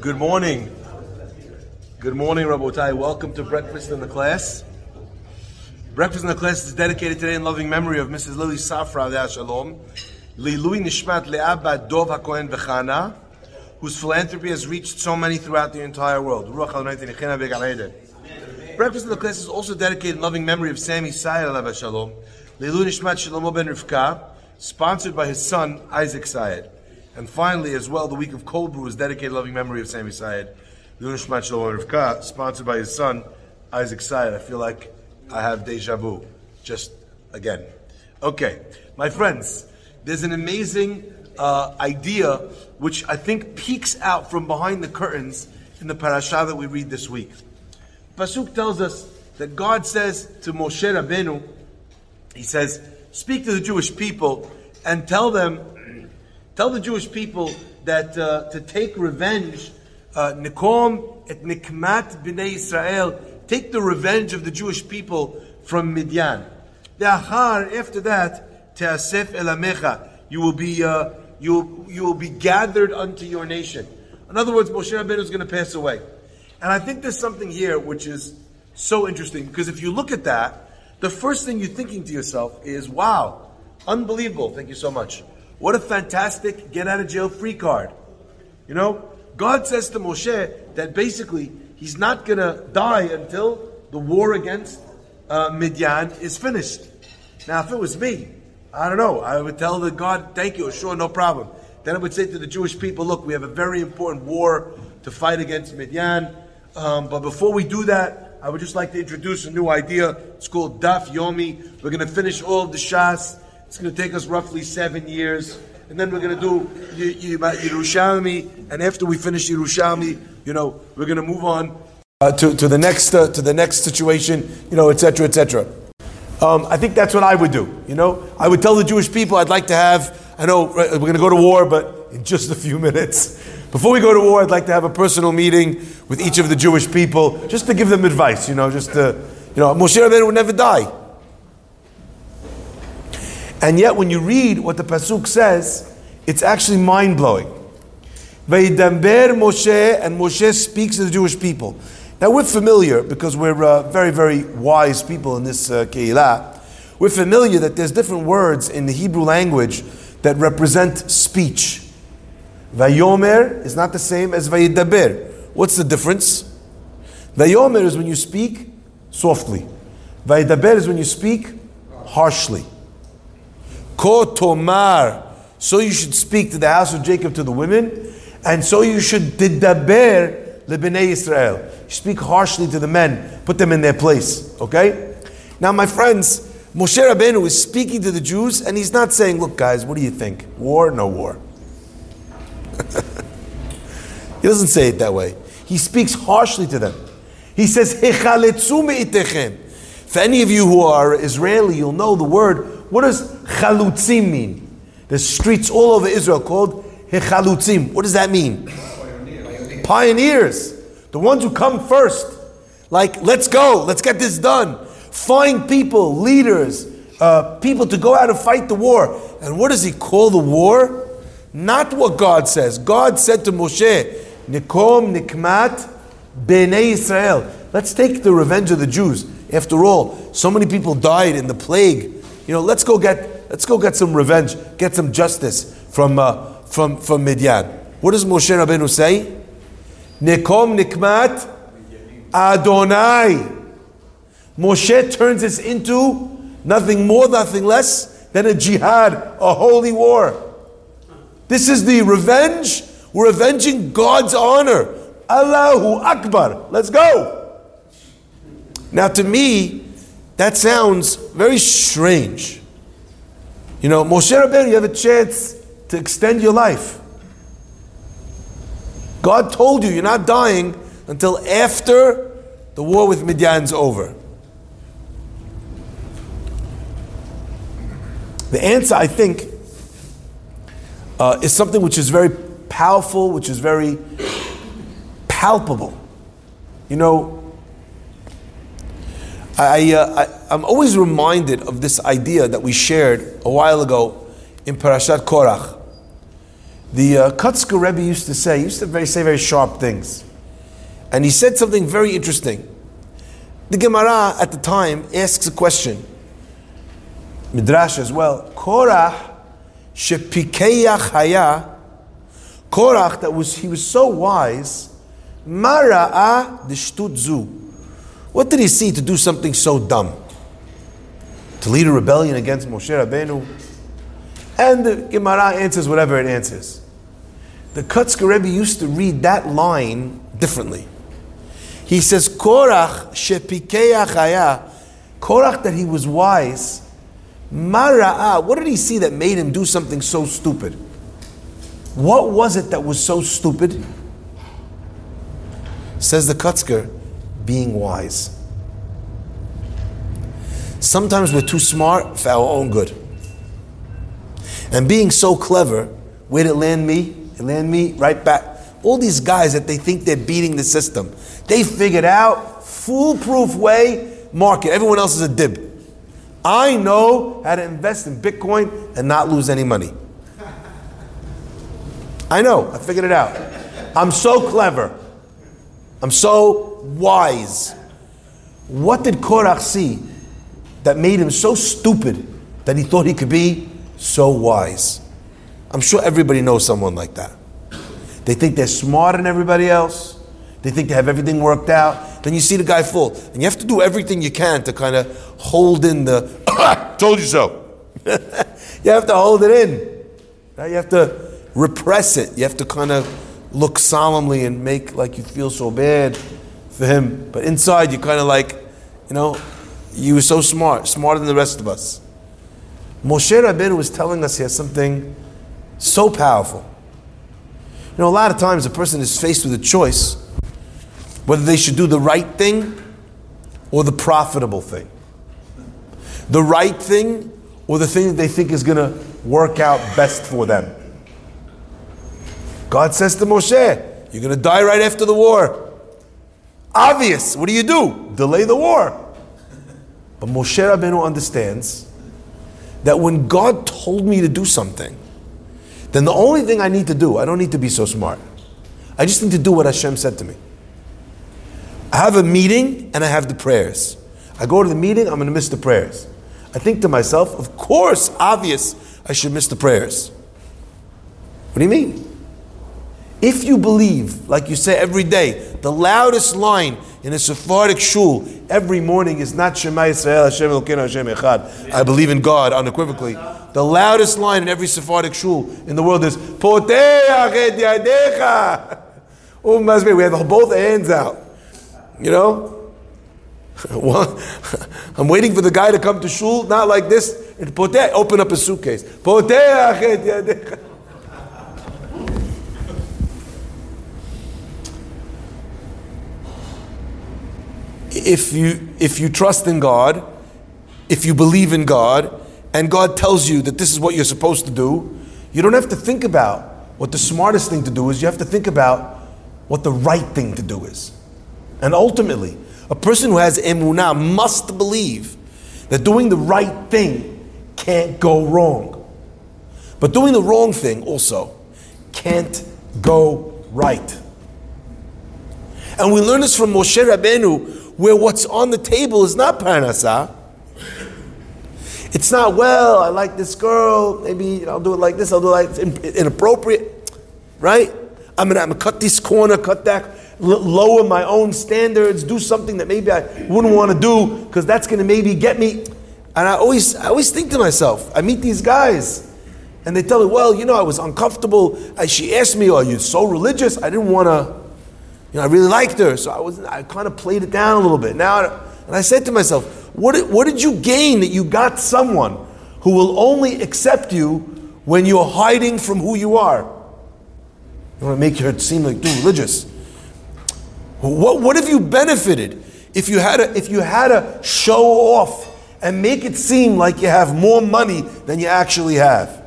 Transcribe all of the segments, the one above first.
Good morning. Good morning, Rabotai. Welcome to Breakfast in the Class. Breakfast in the Class is dedicated today in loving memory of Mrs. Lily Safra, Aleh Shalom, Lilui Nishmat Le'abba Dov HaKohen Bechana, whose philanthropy has reached so many throughout the entire world. Breakfast in the Class is also dedicated in loving memory of Sammy Sayed, Aleh Shalom, Lilui Nishmat Shlomo Ben Rivka, sponsored by his son, Isaac Sayed. And finally, as well, the week of cold brew is dedicated loving memory of Sammy Sayed. Lunishmat Shalom Rivka, sponsored by his son, Isaac Sayed. I feel like I have deja vu, just again. Okay, my friends, there's an amazing uh, idea which I think peeks out from behind the curtains in the parasha that we read this week. Pasuk tells us that God says to Moshe Rabbeinu, He says, "Speak to the Jewish people and tell them Tell the Jewish people that uh, to take revenge, uh, Nikom et Nikmat b'nei Israel, take the revenge of the Jewish people from Midian. After that, Te'asef elamecha, you will be uh, you you will be gathered unto your nation. In other words, Moshe Rabbeinu is going to pass away, and I think there's something here which is so interesting because if you look at that, the first thing you're thinking to yourself is, "Wow, unbelievable!" Thank you so much. What a fantastic get out of jail free card. You know, God says to Moshe that basically he's not going to die until the war against uh, Midian is finished. Now, if it was me, I don't know, I would tell the God, thank you, sure, no problem. Then I would say to the Jewish people, look, we have a very important war to fight against Midian. Um, but before we do that, I would just like to introduce a new idea. It's called Daf Yomi. We're going to finish all of the Shas it's going to take us roughly seven years. And then we're going to do Yerushalmi. And after we finish Yerushalmi, you know, we're going to move on uh, to, to, the next, uh, to the next situation, you know, etc., etc. Um, I think that's what I would do. You know, I would tell the Jewish people I'd like to have. I know we're going to go to war, but in just a few minutes. Before we go to war, I'd like to have a personal meeting with each of the Jewish people, just to give them advice. You know, just to, you know, Moshe Rabbeinu would never die. And yet, when you read what the pasuk says, it's actually mind blowing. Vayidaber Moshe, and Moshe speaks to the Jewish people. Now we're familiar because we're uh, very, very wise people in this uh, keilah. We're familiar that there's different words in the Hebrew language that represent speech. Vayomer is not the same as Vayidaber. What's the difference? Vayomer is when you speak softly. Vayidaber is when you speak harshly. Kotomar. So you should speak to the house of Jacob to the women, and so you should didaber lebnei Israel. Speak harshly to the men, put them in their place. Okay. Now, my friends, Moshe Rabbeinu is speaking to the Jews, and he's not saying, "Look, guys, what do you think? War? No war." he doesn't say it that way. He speaks harshly to them. He says, For any of you who are Israeli, you'll know the word what does chalutzim mean? There's streets all over Israel called hechalutzim. What does that mean? Pioneers. Pioneers. The ones who come first. Like, let's go, let's get this done. Find people, leaders, uh, people to go out and fight the war. And what does he call the war? Not what God says. God said to Moshe, Nikom Nikmat Bnei Israel. Let's take the revenge of the Jews. After all, so many people died in the plague you know, let's go get let's go get some revenge, get some justice from uh, from from Midian. What does Moshe Rabbeinu say? Nikom nikmat Adonai. Moshe turns this into nothing more, nothing less than a jihad, a holy war. This is the revenge. We're avenging God's honor. Allahu Akbar. Let's go. Now, to me, that sounds very strange. You know, Moshe Rabbeinu, you have a chance to extend your life. God told you you're not dying until after the war with Midian's over. The answer, I think, uh, is something which is very powerful, which is very palpable. You know, I, uh, I, am always reminded of this idea that we shared a while ago in Parashat Korach. The uh, Kotzker Rebbe used to say, he used to very, say very sharp things. And he said something very interesting. The Gemara at the time asks a question. Midrash as well. Korach shepikeyach haya. Korach, that was he was so wise. Mara'a zu. What did he see to do something so dumb? To lead a rebellion against Moshe Rabbeinu? And the Gemara answers whatever it answers. The Kotzker Rebbe used to read that line differently. He says, Korach shepikeach haya. Korach that he was wise. Mara'a. What did he see that made him do something so stupid? What was it that was so stupid? Says the Kotzker, being wise. Sometimes we're too smart for our own good. And being so clever, where'd it land me? It land me right back. All these guys that they think they're beating the system, they figured out foolproof way market. Everyone else is a dib. I know how to invest in Bitcoin and not lose any money. I know. I figured it out. I'm so clever. I'm so wise. What did Korach see that made him so stupid that he thought he could be so wise? I'm sure everybody knows someone like that. They think they're smarter than everybody else. They think they have everything worked out. Then you see the guy fall. And you have to do everything you can to kind of hold in the, told you so. you have to hold it in. You have to repress it. You have to kind of look solemnly and make like you feel so bad for him. But inside, you kind of like, you know, you were so smart, smarter than the rest of us. Moshe Rabbeinu was telling us here something so powerful. You know, a lot of times a person is faced with a choice whether they should do the right thing or the profitable thing. The right thing or the thing that they think is going to work out best for them. God says to Moshe, You're going to die right after the war. Obvious. What do you do? Delay the war. But Moshe Rabbeinu understands that when God told me to do something, then the only thing I need to do, I don't need to be so smart. I just need to do what Hashem said to me. I have a meeting and I have the prayers. I go to the meeting, I'm going to miss the prayers. I think to myself, of course, obvious, I should miss the prayers. What do you mean? If you believe, like you say every day, the loudest line in a Sephardic shul every morning is not Shema Yisrael Hashem Elokeinu Hashem Echad. I believe in God unequivocally. The loudest line in every Sephardic shul in the world is Poteach et yadecha. Oh. We have both hands out. You know. I'm waiting for the guy to come to shul, not like this. Open up a suitcase. Poteach et yadecha. If you if you trust in God, if you believe in God, and God tells you that this is what you're supposed to do, you don't have to think about what the smartest thing to do is. You have to think about what the right thing to do is. And ultimately, a person who has emunah must believe that doing the right thing can't go wrong. But doing the wrong thing also can't go right. And we learn this from Moshe Rabbeinu, where what's on the table is not parnasah. It's not, well, I like this girl, maybe I'll do it like this, I'll do it like inappropriate, right? I'm gonna, I'm gonna cut this corner, cut that, lower my own standards, do something that maybe I wouldn't want to do because that's gonna maybe get me. And I always, I always think to myself, I meet these guys and they tell me, well, you know, I was uncomfortable. she asked me, are you so religious? I didn't want to you know, I really liked her, so I was I kind of played it down a little bit. Now, and I said to myself, what did, what did you gain that you got someone who will only accept you when you're hiding from who you are? You want to make her seem like too religious. What, what have you benefited if you had a, if you had to show off and make it seem like you have more money than you actually have?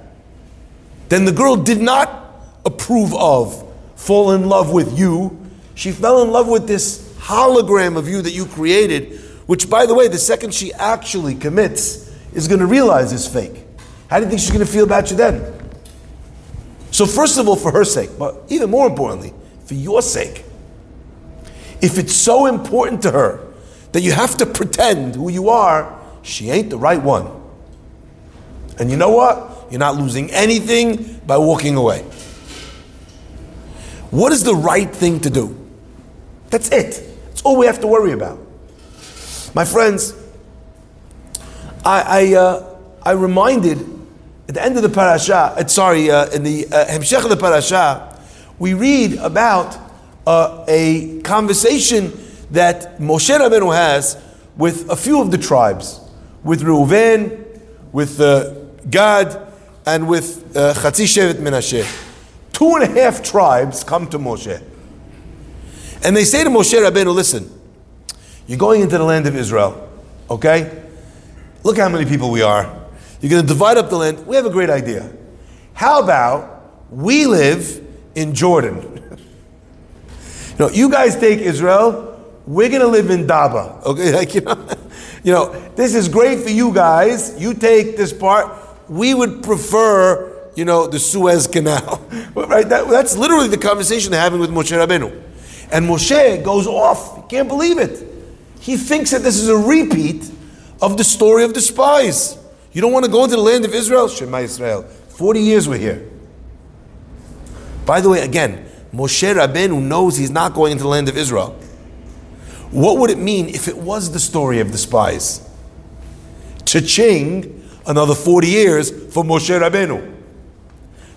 Then the girl did not approve of, fall in love with you she fell in love with this hologram of you that you created, which, by the way, the second she actually commits, is going to realize is fake. How do you think she's going to feel about you then? So, first of all, for her sake, but even more importantly, for your sake, if it's so important to her that you have to pretend who you are, she ain't the right one. And you know what? You're not losing anything by walking away. What is the right thing to do? That's it. That's all we have to worry about. My friends, I, I, uh, I reminded at the end of the parasha, uh, sorry, uh, in the uh, Hemshech of the parasha, we read about uh, a conversation that Moshe Rabbeinu has with a few of the tribes, with Reuven, with uh, Gad, and with uh, Shevet Menashe. Two and a half tribes come to Moshe. And they say to Moshe Rabbeinu, listen, you're going into the land of Israel, okay? Look how many people we are. You're going to divide up the land. We have a great idea. How about we live in Jordan? you know, you guys take Israel, we're going to live in Daba. Okay, like, you know, you know, this is great for you guys. You take this part. We would prefer, you know, the Suez Canal. right? That, that's literally the conversation they're having with Moshe Rabbeinu. And Moshe goes off. He can't believe it. He thinks that this is a repeat of the story of the spies. You don't want to go into the land of Israel? Shema Israel. 40 years we're here. By the way, again, Moshe Rabbeinu knows he's not going into the land of Israel. What would it mean if it was the story of the spies? Cha-ching, another 40 years for Moshe Rabbeinu.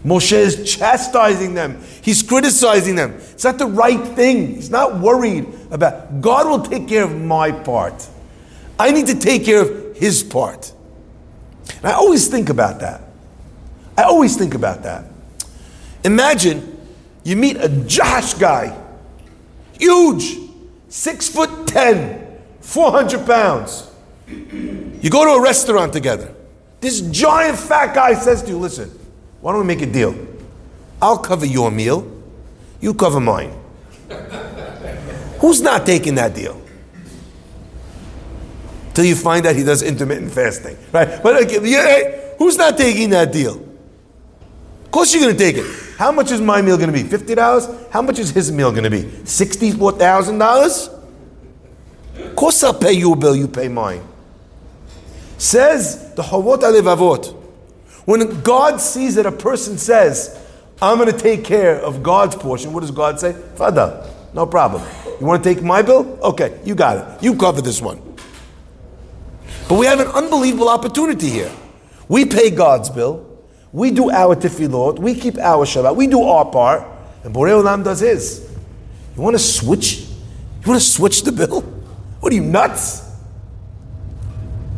Moshe is chastising them. He's criticizing them. It's not the right thing. He's not worried about. God will take care of my part. I need to take care of his part. And I always think about that. I always think about that. Imagine you meet a Josh guy, huge, six foot ten, 400 pounds. You go to a restaurant together. This giant fat guy says to you, listen, why don't we make a deal? I'll cover your meal, you cover mine. Who's not taking that deal? Till you find out he does intermittent fasting, right? But who's not taking that deal? Of course you're going to take it. How much is my meal going to be? Fifty dollars. How much is his meal going to be? Sixty-four thousand dollars. Of course I'll pay you a bill. You pay mine. Says the Chovot HaLevavot. When God sees that a person says, I'm going to take care of God's portion, what does God say? Father, no problem. You want to take my bill? Okay, you got it. You cover this one. But we have an unbelievable opportunity here. We pay God's bill. We do our tefillot. We keep our Shabbat. We do our part. And Borei Olam does his. You want to switch? You want to switch the bill? What are you, nuts?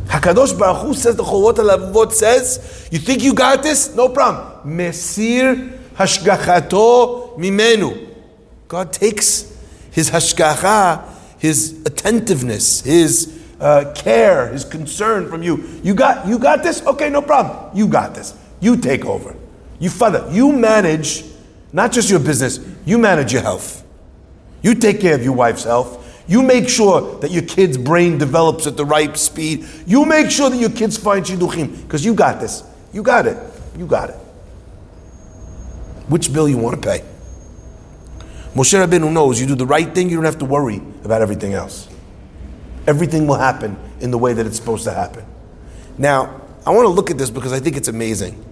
Hakadosh Baruch Hu says the Chovot HaLevavot says, you think you got this? No problem. Mesir hashgachato mimenu. God takes his hashgacha, his attentiveness, his uh, care, his concern from you. You got, you got this? Okay, no problem. You got this. You take over. You father, you manage not just your business, you manage your health. You take care of your wife's health. You make sure that your kid's brain develops at the right speed. You make sure that your kids find shidduchim because you got this. You got it. You got it. Which bill you want to pay? Moshe Rabbeinu knows you do the right thing, you don't have to worry about everything else. Everything will happen in the way that it's supposed to happen. Now, I want to look at this because I think it's amazing.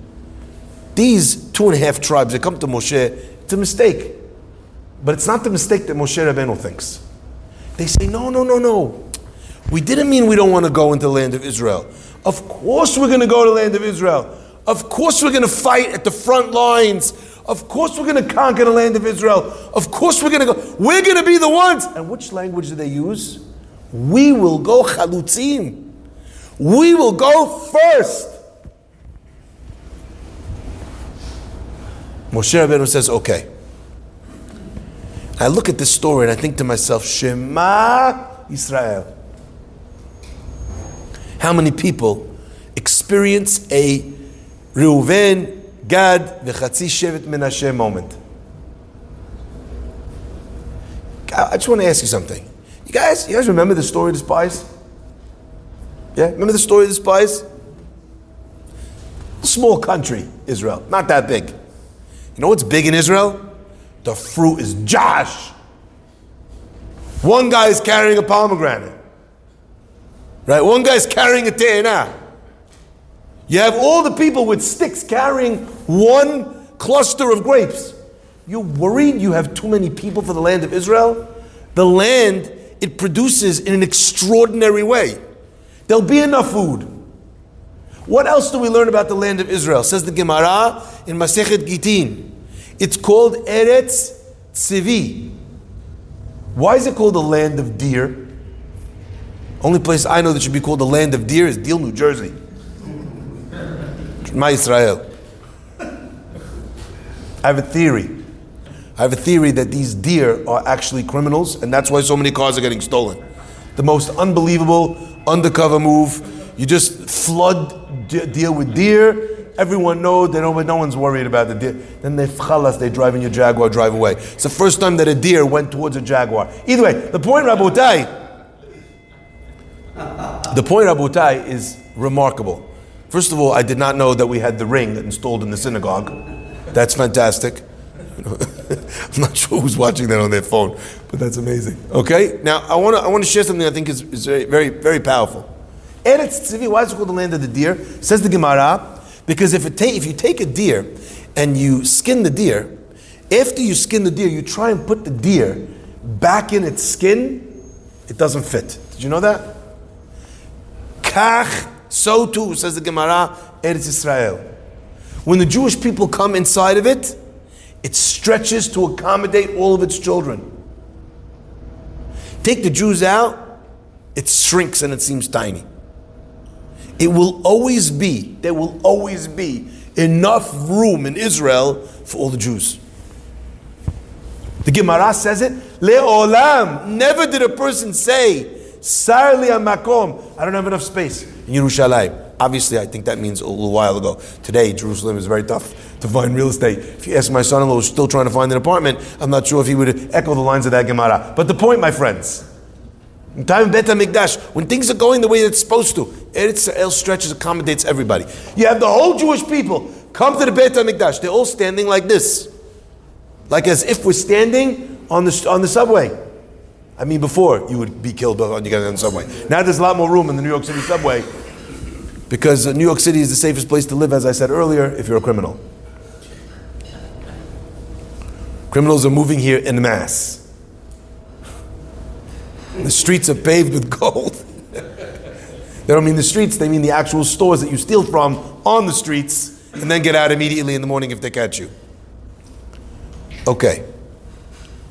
These two and a half tribes that come to Moshe, it's a mistake. But it's not the mistake that Moshe Rabbeinu thinks. They say, no, no, no, no. We didn't mean we don't want to go into the land of Israel. Of course we're going to go to the land of Israel. Of course we're going to fight at the front lines. Of course we're going to conquer the land of Israel. Of course we're going to go. We're going to be the ones. And which language do they use? We will go chalutzim. We will go first. Moshe Rabbeinu says, okay. I look at this story and I think to myself, Shema Israel. How many people experience a Reuven, Gad, v'chatzi Shevet Menashe moment? I just want to ask you something. You guys, you guys remember the story of the spies? Yeah, remember the story of the spies? Small country, Israel, not that big. You know what's big in Israel? The fruit is Josh. One guy is carrying a pomegranate. Right? One guy is carrying a te'ena. You have all the people with sticks carrying one cluster of grapes. You're worried you have too many people for the land of Israel? The land, it produces in an extraordinary way. There'll be enough food. What else do we learn about the land of Israel? Says the Gemara in Masechet Gittin. It's called Eretz Tzivi. Why is it called the land of deer? Only place I know that should be called the land of deer is Deal, New Jersey. My Israel. I have a theory. I have a theory that these deer are actually criminals, and that's why so many cars are getting stolen. The most unbelievable undercover move. You just flood Deal with deer. Everyone knows they don't, no one's worried about the deer. Then they chalas, they drive in your Jaguar, drive away. It's the first time that a deer went towards a Jaguar. Either way, the point, Rabotai, the point, Rabotai, is remarkable. First of all, I did not know that we had the ring installed in the synagogue. That's fantastic. I'm not sure who's watching that on their phone, but that's amazing. Okay, now I want to I want to share something I think is, is very very very powerful. Eretz Tzivi, why is it called the land of the deer? Says the Gemara, because if ta- if you take a deer and you skin the deer, after you skin the deer, you try and put the deer back in its skin, it doesn't fit. Did you know that? Kach, so too, says the Gemara, Eretz Israel. When the Jewish people come inside of it, it stretches to accommodate all of its children. Take the Jews out, it shrinks and it seems tiny. It will always be, there will always be enough room in Israel for all the Jews. The Gemara says it, Le'olam. Never did a person say, Sar li makom. I don't have enough space in Yerushalayim. Obviously, I think that means a little while ago. Today, Jerusalem is very tough to find real estate. If you ask my son-in-law, who's still trying to find an apartment, I'm not sure if he would echo the lines of that Gemara. But the point, my friends, in time of Bet HaMikdash, when things are going the way it's supposed to, Eretz Israel stretches, accommodates everybody. You have the whole Jewish people come to the Bet HaMikdash. They're all standing like this. Like as if we're standing on the, on the subway. I mean, before you would be killed on you on the subway. Now there's a lot more room in the New York City subway because uh, New York City is the safest place to live, as I said earlier, if you're a criminal. Criminals are moving here in mass. The streets are paved with gold. they don't mean the streets, they mean the actual stores that you steal from on the streets and then get out immediately in the morning if they catch you. Okay.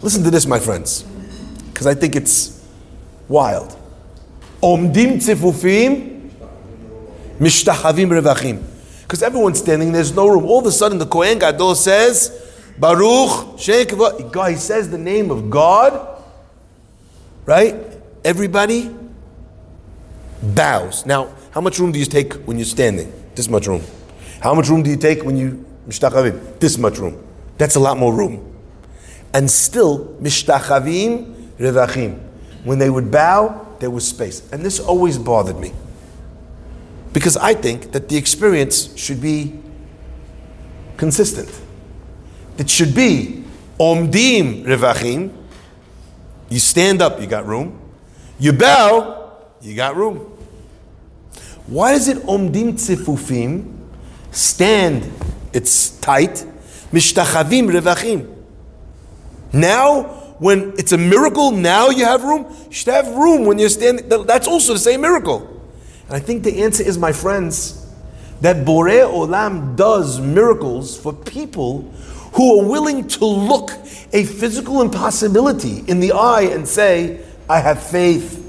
Listen to this, my friends, because I think it's wild. Because everyone's standing, there's no room. All of a sudden, the Kohen Gadol says, Baruch Sheikh. God, he says the name of God right? Everybody bows. Now, how much room do you take when you're standing? This much room. How much room do you take when you mishtachavim? This much room. That's a lot more room. And still, mishtachavim revachim. When they would bow, there was space. And this always bothered me. Because I think that the experience should be consistent. It should be omdim revachim, you stand up, you got room. You bow, you got room. Why is it omdim tzifufim? Stand, it's tight. Mishtachavim revachim. Now, when it's a miracle, now you have room. You should have room when you're standing. That's also the same miracle. And I think the answer is, my friends, that Borei Olam does miracles for people who are willing to look a physical impossibility in the eye and say, I have faith.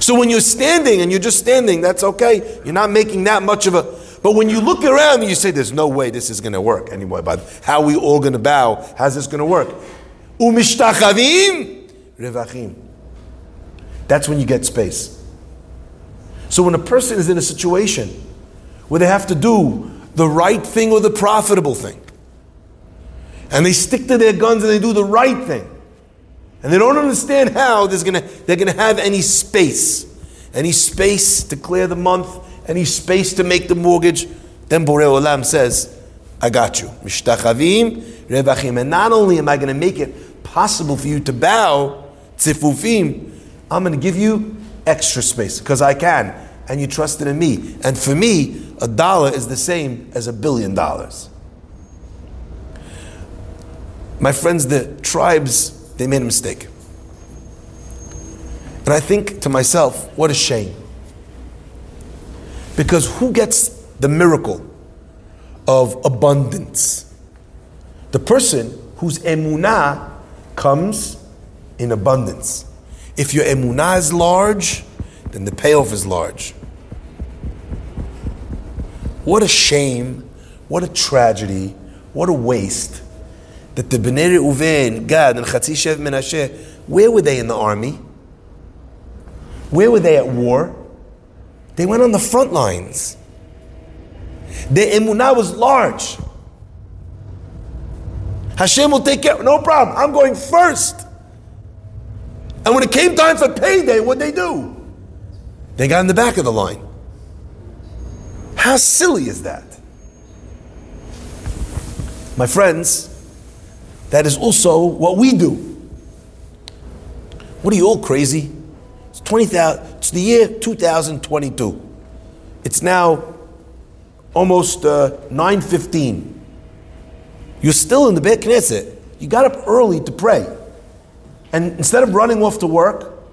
So when you're standing and you're just standing, that's okay. You're not making that much of a. But when you look around and you say, there's no way this is going to work anyway, but how are we all going to bow? How's this going to work? Umishtachavim revachim. That's when you get space. So when a person is in a situation where they have to do the right thing or the profitable thing. And they stick to their guns and they do the right thing. And they don't understand how there's gonna, they're going to have any space. Any space to clear the month, any space to make the mortgage. Then Borei Olam says, I got you. Mishtachavim, revachim. And not only am I going to make it possible for you to bow, tzifufim, I'm going to give you extra space because I can. And you trusted in me. And for me, a dollar is the same as a billion dollars. My friends, the tribes, they made a mistake. And I think to myself, what a shame. Because who gets the miracle of abundance? The person whose emunah comes in abundance. If your emunah is large, then the payoff is large. What a shame, what a tragedy, what a waste that the Bnei Reuven, Gad, and Chatzi Shev Menashe, where were they in the army? Where were they at war? They went on the front lines. Their emunah was large. Hashem will take care. No problem. I'm going first. And when it came time for payday, what they do? They got in the back of the line. How silly is that? My friends, that is also what we do. What are you all crazy? It's 20,000, it's the year 2022. It's now almost uh, 9.15. You're still in the Beit Knesset. You got up early to pray. And instead of running off to work,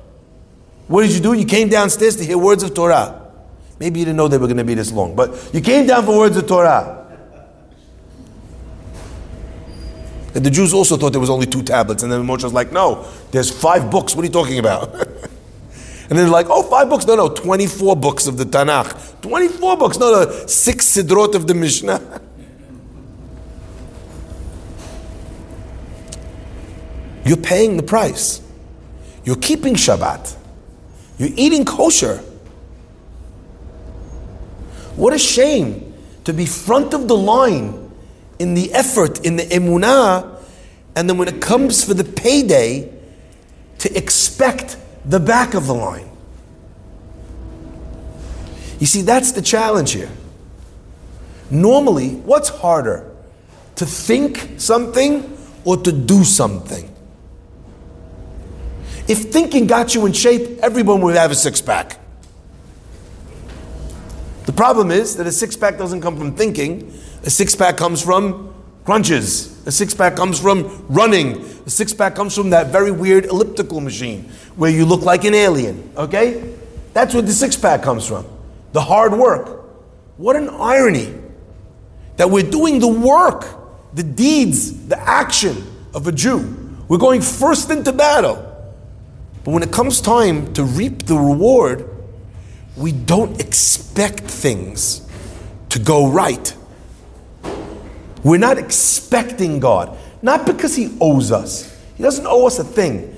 what did you do? You came downstairs to hear words of Torah. Maybe you didn't know they were going to be this long, but you came down for words of Torah. And the Jews also thought there was only two tablets, and then Moshe was like, "No, there's five books. What are you talking about?" and they're like, "Oh, five books? No, no, twenty-four books of the Tanakh. Twenty-four books? No, no, six sidrot of the Mishnah." You're paying the price. You're keeping Shabbat. You're eating kosher. What a shame to be front of the line in the effort, in the emunah, and then when it comes for the payday, to expect the back of the line. You see, that's the challenge here. Normally, what's harder? To think something or to do something? If thinking got you in shape, everyone would have a six pack. The problem is that a six pack doesn't come from thinking, a six pack comes from crunches, a six pack comes from running, a six pack comes from that very weird elliptical machine where you look like an alien, okay? That's where the six pack comes from. The hard work. What an irony that we're doing the work, the deeds, the action of a Jew. We're going first into battle. But when it comes time to reap the reward, we don't expect things to go right. We're not expecting God, not because He owes us. He doesn't owe us a thing,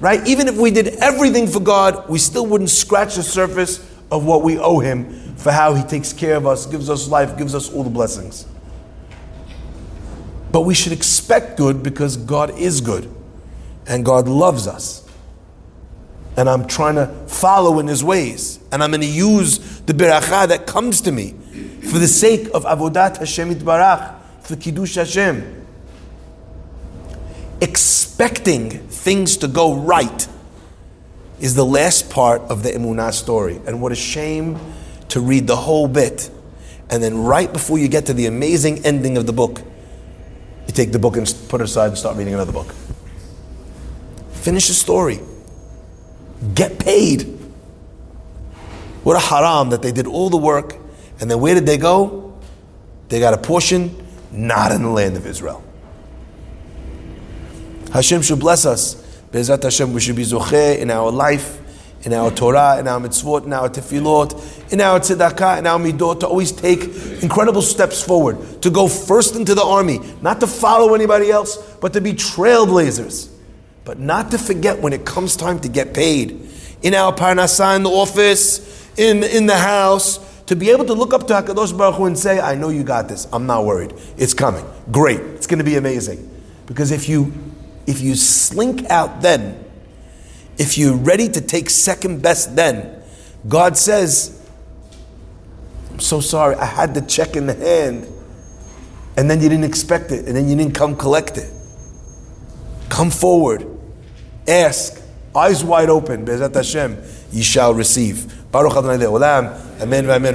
right? Even if we did everything for God, we still wouldn't scratch the surface of what we owe Him for how He takes care of us, gives us life, gives us all the blessings. But we should expect good because God is good and God loves us and I'm trying to follow in his ways, and I'm going to use the beracha that comes to me for the sake of avodat Hashem itbarach, for kiddush Hashem. Expecting things to go right is the last part of the emunah story, and what a shame to read the whole bit, and then right before you get to the amazing ending of the book, you take the book and put it aside and start reading another book. Finish the story get paid. What a haram that they did all the work, and then where did they go? They got a portion not in the land of Israel. Hashem should bless us. Be'ezrat Hashem, we should be zocheh in our life, in our Torah, in our mitzvot, in our tefillot, in our tzedakah, in our midot, to always take incredible steps forward, to go first into the army, not to follow anybody else, but to be trailblazers. But not to forget when it comes time to get paid. In our parnasah, in the office, in, in the house, to be able to look up to HaKadosh Baruch Hu and say, I know you got this. I'm not worried. It's coming. Great. It's going to be amazing. Because if you, if you slink out then, if you're ready to take second best then, God says, I'm so sorry, I had the check in the hand. and then you didn't expect it, and then you didn't come collect it. Come forward, ask, eyes wide open, Be'ezrat Hashem, ye shall receive. Baruch Adonai Le'olam, Amen v'Amen.